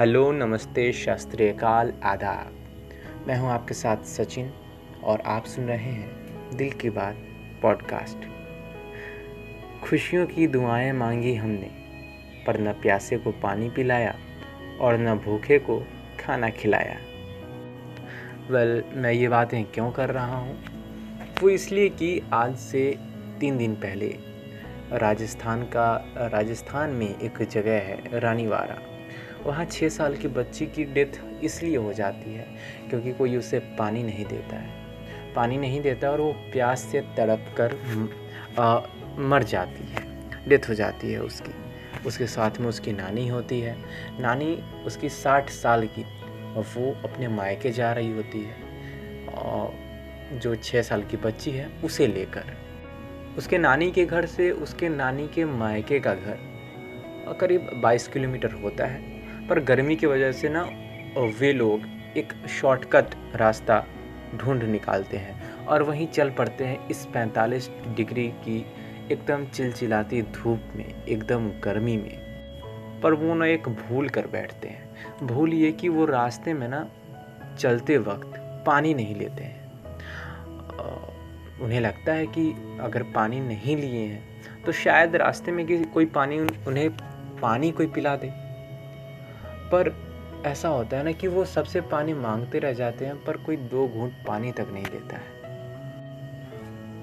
Hello नमस्ते शास्त्रीय काल आदाब। मैं हूँ आपके साथ सचिन और आप सुन रहे हैं दिल की बात पॉडकास्ट। खुशियों की दुआएँ मांगी हमने पर न प्यासे को पानी पिलाया और न भूखे को खाना खिलाया। वेल well, मैं ये बातें क्यों कर रहा हूँ? वो इसलिए कि आज से तीन दिन पहले राजस्थान का राजस्थान में एक जगह है रानीवाड़ा वहाँ छः साल की बच्ची की डेथ इसलिए हो जाती है क्योंकि कोई उसे पानी नहीं देता है। पानी नहीं देता और वो प्यास से तड़प कर आ, मर जाती है। डेथ हो जाती है उसकी। उसके साथ में उसकी नानी होती है। नानी उसकी साठ साल की और वो अपने मायके जा रही होती है। और जो छः साल की बच्ची है उसे लेकर। उसके नानी के घर से उसके नानी के मायके का घर करीब 22 किलोमीटर होता है। पर गर्मी की वजह से ना वे लोग एक शॉर्टकट रास्ता ढूंढ निकालते हैं और वहीं चल पड़ते हैं इस 45 डिग्री की एकदम चिलचिलाती धूप में, एकदम गर्मी में। पर वो ना एक भूल कर बैठते हैं। भूल ये कि वो रास्ते में ना चलते वक्त पानी नहीं लेते हैं। उन्हें लगता है कि अगर पानी नहीं लिए हैं तो शायद रास्ते में किसी कोई पानी उन्हें पानी कोई पिला दे। पर ऐसा होता है ना कि वो सबसे पानी मांगते रह जाते हैं, पर कोई दो घूंट पानी तक नहीं देता है।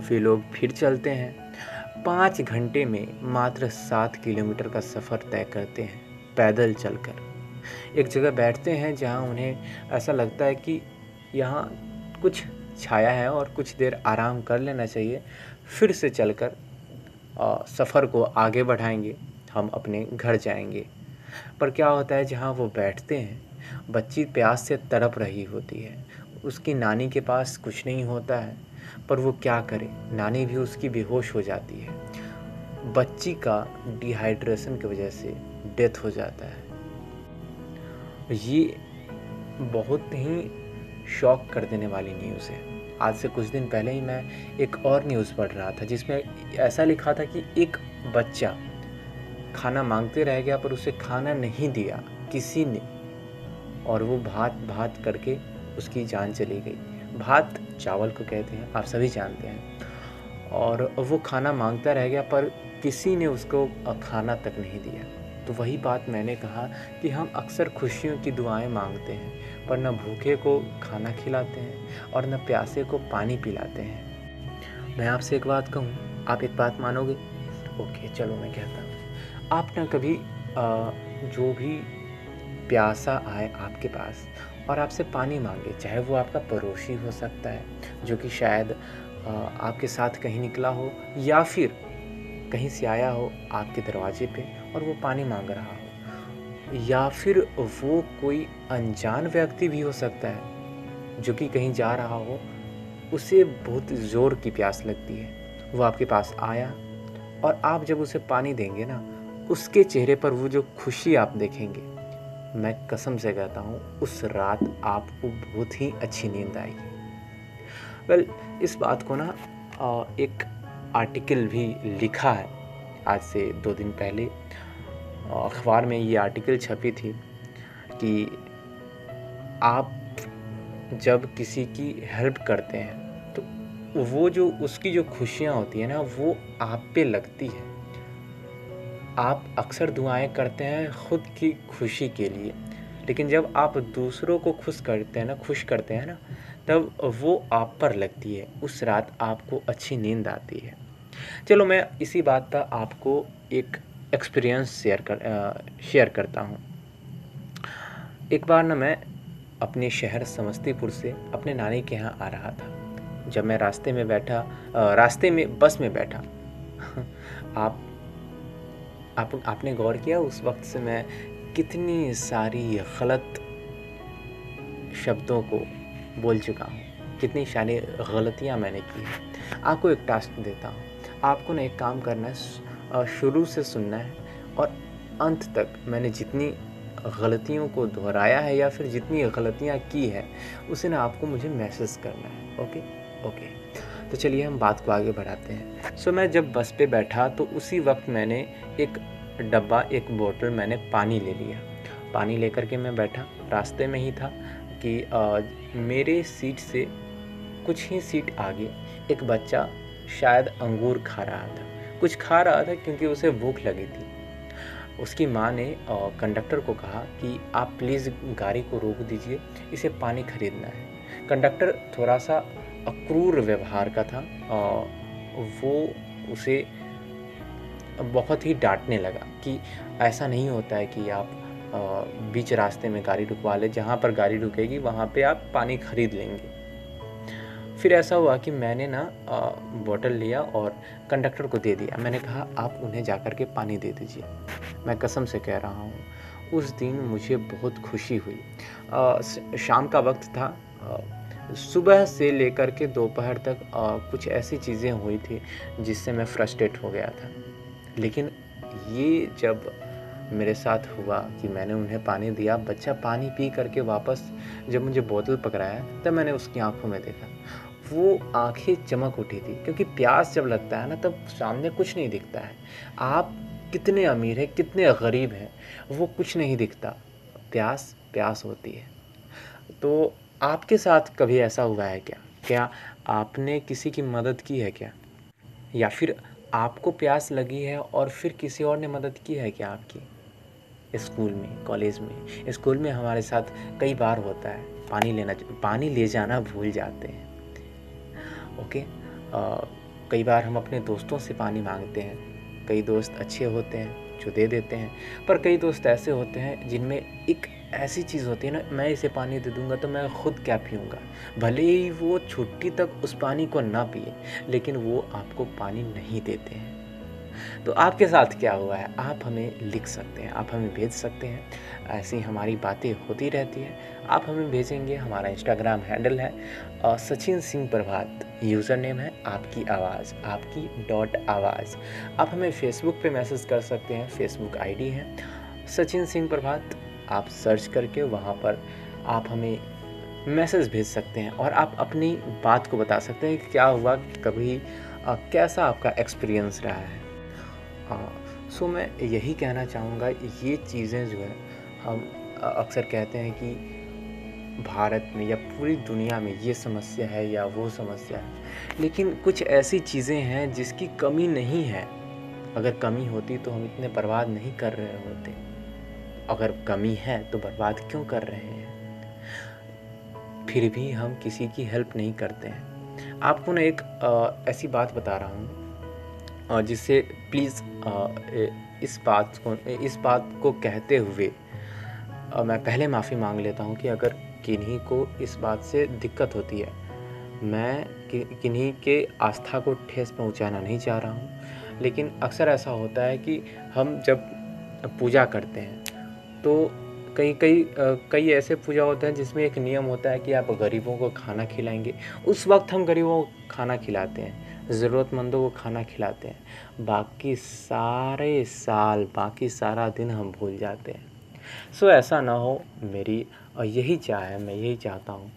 वे लोग फिर चलते हैं। पाँच घंटे में मात्र सात किलोमीटर का सफ़र तय करते हैं, पैदल चलकर। एक जगह बैठते हैं जहाँ उन्हें ऐसा लगता है कि यहाँ कुछ छाया है और कुछ देर आराम कर लेना चाहिए, फिर से चलकर सफ़र को आगे बढ़ाएँगे, हम अपने घर जाएँगे। पर क्या होता है, जहाँ वो बैठते हैं, बच्ची प्यास से तड़प रही होती है। उसकी नानी के पास कुछ नहीं होता है, पर वो क्या करे? नानी भी उसकी बेहोश हो जाती है। बच्ची का डिहाइड्रेशन की वजह से डेथ हो जाता है। ये बहुत ही शॉक कर देने वाली न्यूज़ है। आज से कुछ दिन पहले ही मैं एक और न्यूज़ पढ़ रहा था, जिसमें ऐसा लिखा था कि एक बच्चा खाना मांगते रह गया, पर उसे खाना नहीं दिया किसी ने। और वो भात भात करके उसकी जान चली गई। भात चावल को कहते हैं, आप सभी जानते हैं। और वो खाना माँगता रह गया, पर किसी ने उसको खाना तक नहीं दिया। तो वही बात मैंने कहा कि हम अक्सर खुशियों की दुआएँ मांगते हैं, पर न भूखे को खाना खिलाते हैं और न प्यासे को पानी पिलाते हैं। मैं आपसे एक बात कहूँ, आप एक बात मानोगे? ओके, चलो मैं कहता हूँ। आप ना कभी जो भी प्यासा आए आपके पास और आपसे पानी मांगे, चाहे वो आपका पड़ोसी हो सकता है, जो कि शायद आपके साथ कहीं निकला हो या फिर कहीं से आया हो आपके दरवाजे पे और वो पानी मांग रहा हो, या फिर वो कोई अनजान व्यक्ति भी हो सकता है, जो कि कहीं जा रहा हो, उसे बहुत ज़ोर की प्यास लगती है। वो आपके पास आया और आप जब उसे पानी देंगे ना उसके चेहरे पर वो जो खुशी आप देखेंगे मैं कसम से कहता हूँ उस रात आपको बहुत ही अच्छी नींद आएगी। वेल well, इस बात को ना एक आर्टिकल भी लिखा है आज से दो दिन पहले। अखबार में ये आर्टिकल छपी थी कि आप जब किसी की हेल्प करते हैं तो वो जो उसकी जो खुशियाँ होती हैं ना वो आप पे लगती है। आप अक्सर दुआएँ करते हैं ख़ुद की खुशी के लिए। लेकिन जब आप दूसरों को खुश करते हैं ना, खुश करते हैं ना, तब वो आप पर लगती है। उस रात आपको अच्छी नींद आती है। चलो मैं इसी बात पर आपको एक एक्सपीरियंस शेयर कर शेयर करता हूँ। एक बार ना मैं अपने शहर समस्तीपुर से अपने नानी के यहाँ आ रहा था। जब मैं रास्ते में बैठा रास्ते में, बस में बैठा। आप आप, आपने गौर किया उस वक्त से मैं कितनी सारी गलत शब्दों को बोल चुका हूँ? कितनी सारी गलतियाँ मैंने की हैं? आपको एक टास्क देता हूँ। आपको ना एक काम करना है शुरू से सुनना है और अंत तक मैंने जितनी गलतियों को दोहराया है या फिर जितनी गलतियाँ की है, उसे ना आपको मुझे मैसेज करना है ओके ओके तो चलिए हम बात को आगे बढ़ाते हैं। सो मैं जब बस पे बैठा तो उसी वक्त मैंने एक डब्बा एक बोतल मैंने पानी ले लिया। पानी लेकर के मैं बैठा। रास्ते में ही था कि आ, मेरे सीट से कुछ ही सीट आगे एक बच्चा शायद अंगूर खा रहा था। कुछ खा रहा था क्योंकि उसे भूख लगी थी। उसकी माँ ने कंडक्टर को कहा कि आप प्लीज़ गाड़ी को रोक दीजिए इसे पानी खरीदना है। कंडक्टर थोड़ा सा अक्रूर व्यवहार का था वो उसे बहुत ही डांटने लगा कि ऐसा नहीं होता है कि आप बीच रास्ते में गाड़ी रुकवा लें जहाँ पर गाड़ी रुकेगी वहाँ पे आप पानी खरीद लेंगे। फिर ऐसा हुआ कि मैंने ना बॉटल लिया और कंडक्टर को दे दिया। मैंने कहा आप उन्हें जा कर के पानी दे दीजिए। मैं कसम से कह रहा हूँ उस दिन मुझे बहुत खुशी हुई। आ, शाम का वक्त था आ, सुबह से लेकर के दोपहर तक आ, कुछ ऐसी चीज़ें हुई थी जिससे मैं फ्रस्ट्रेट हो गया था। लेकिन ये जब मेरे साथ हुआ कि मैंने उन्हें पानी दिया बच्चा पानी पी करके वापस जब मुझे बोतल पकड़ाया तब मैंने उसकी आँखों में देखा। वो आँखें चमक उठी थी क्योंकि प्यास जब लगता है ना तब सामने कुछ नहीं दिखता है। आप कितने अमीर हैं कितने गरीब हैं वो कुछ नहीं दिखता। प्यास प्यास होती है। तो आपके साथ कभी ऐसा हुआ है क्या? क्या आपने किसी की मदद की है क्या? या फिर आपको प्यास लगी है और फिर किसी और ने मदद की है क्या आपकी? स्कूल में कॉलेज में स्कूल में हमारे साथ कई बार होता है। पानी लेना पानी ले जाना भूल जाते हैं। ओके? आ, कई बार हम अपने दोस्तों से पानी मांगते हैं। कई दोस्त अच्छे होते हैं जो दे देते हैं। पर कई दोस्त ऐसे होते हैं जिनमें एक ऐसी चीज़ होती है ना, मैं इसे पानी दे दूँगा तो मैं ख़ुद क्या पीऊँगा? भले ही वो छुट्टी तक उस पानी को ना पिए, लेकिन वो आपको पानी नहीं देते हैं। तो आपके साथ क्या हुआ है? आप हमें लिख सकते हैं, आप हमें भेज सकते हैं। ऐसी हमारी बातें होती रहती है। आप हमें भेजेंगे, हमारा इंस्टाग्राम हैंडल है, और सचिन सिंह प्रभात यूज़र नेम है आपकी आवाज़, आपकी डॉट आवाज़। आप हमें फेसबुक पे मैसेज कर सकते हैं फेसबुक आईडी है। सचिन सिंह प्रभात आप सर्च करके वहाँ पर आप हमें मैसेज भेज सकते हैं और आप अपनी बात को बता सकते हैं कि क्या हुआ कभी आ, कैसा आपका एक्सपीरियंस रहा है। हाँ सो मैं यही कहना चाहूँगा ये चीज़ें जो है हम अक्सर कहते हैं कि भारत में या पूरी दुनिया में ये समस्या है या वो समस्या है लेकिन कुछ ऐसी चीज़ें हैं जिसकी कमी नहीं है। अगर कमी होती तो हम इतने बर्बाद नहीं कर रहे होते। अगर कमी है तो बर्बाद क्यों कर रहे हैं? फिर भी हम किसी की हेल्प नहीं करते हैं। आपको ना एक आ, ऐसी बात बता रहा हूँ जिससे प्लीज़ इस बात को इस बात को कहते हुए आ, मैं पहले माफ़ी मांग लेता हूँ कि अगर किन्हीं को इस बात से दिक्कत होती है मैं कि, किन्हीं के आस्था को ठेस पहुँचाना नहीं चाह रहा हूँ। लेकिन अक्सर ऐसा होता है कि हम जब पूजा करते हैं तो कई कई कई ऐसे पूजा होते हैं जिसमें एक नियम होता है कि आप गरीबों को खाना खिलाएँगे। उस वक्त हम गरीबों को खाना खिलाते हैं, ज़रूरतमंदों को खाना खिलाते हैं। बाकी सारे साल, बाकी सारा दिन हम भूल जाते हैं। सो ऐसा ना हो, मेरी यही चाह है, मैं यही चाहता हूँ।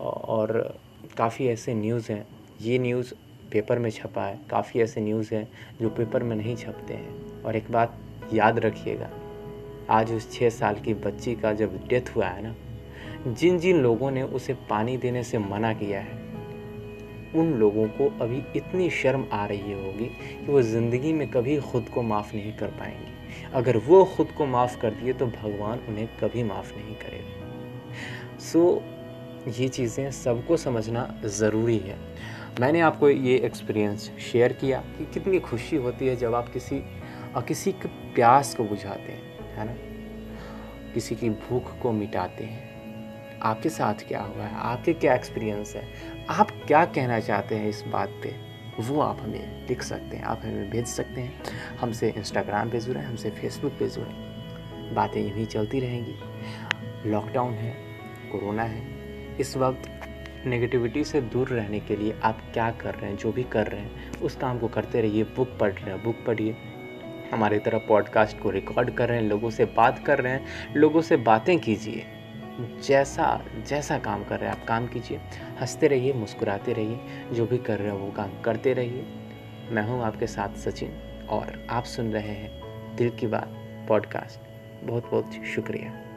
और काफ़ी ऐसे न्यूज़ हैं। ये न्यूज़ पेपर में छपा है। काफ़ी ऐसे न्यूज़ हैं जो पेपर में नहीं छपते हैं। और एक बात याद रखिएगा आज उस छः साल की बच्ची का जब डेथ हुआ है ना जिन जिन लोगों ने उसे पानी देने से मना किया है उन लोगों को अभी इतनी शर्म आ रही होगी कि वो ज़िंदगी में कभी ख़ुद को माफ़ नहीं कर पाएँगे। अगर वो ख़ुद को माफ़ कर दिए तो भगवान उन्हें कभी माफ़ नहीं करेगा। सो so, ये चीज़ें सबको समझना ज़रूरी है। मैंने आपको ये एक्सपीरियंस शेयर किया कि कितनी खुशी होती है जब आप किसी किसी के प्यास को बुझाते हैं। है ना? किसी की भूख को मिटाते हैं। आपके साथ क्या हुआ है? आपके क्या एक्सपीरियंस है? आप क्या कहना चाहते हैं इस बात पे? वो आप हमें लिख सकते हैं, आप हमें भेज सकते हैं। हमसे इंस्टाग्राम पे जुड़ें, हमसे फेसबुक पे जुड़ें। बातें यूँ ही चलती रहेंगी। लॉकडाउन है कोरोना है। इस वक्त नेगेटिविटी से दूर रहने के लिए आप क्या कर रहे हैं, जो भी कर रहे हैं, उस काम को करते रहिए बुक पढ़ रहे हैं बुक पढ़िए। हमारी तरह पॉडकास्ट को रिकॉर्ड कर रहे हैं, लोगों से बात कर रहे हैं, लोगों से बातें कीजिए। जैसा जैसा काम कर रहे हैं, आप काम कीजिए। हँसते रहिए, मुस्कुराते रहिए, जो भी कर रहे हो वो काम करते रहिए। मैं हूँ आपके साथ सचिन और आप सुन रहे हैं दिल की बात पॉडकास्ट बहुत बहुत शुक्रिया।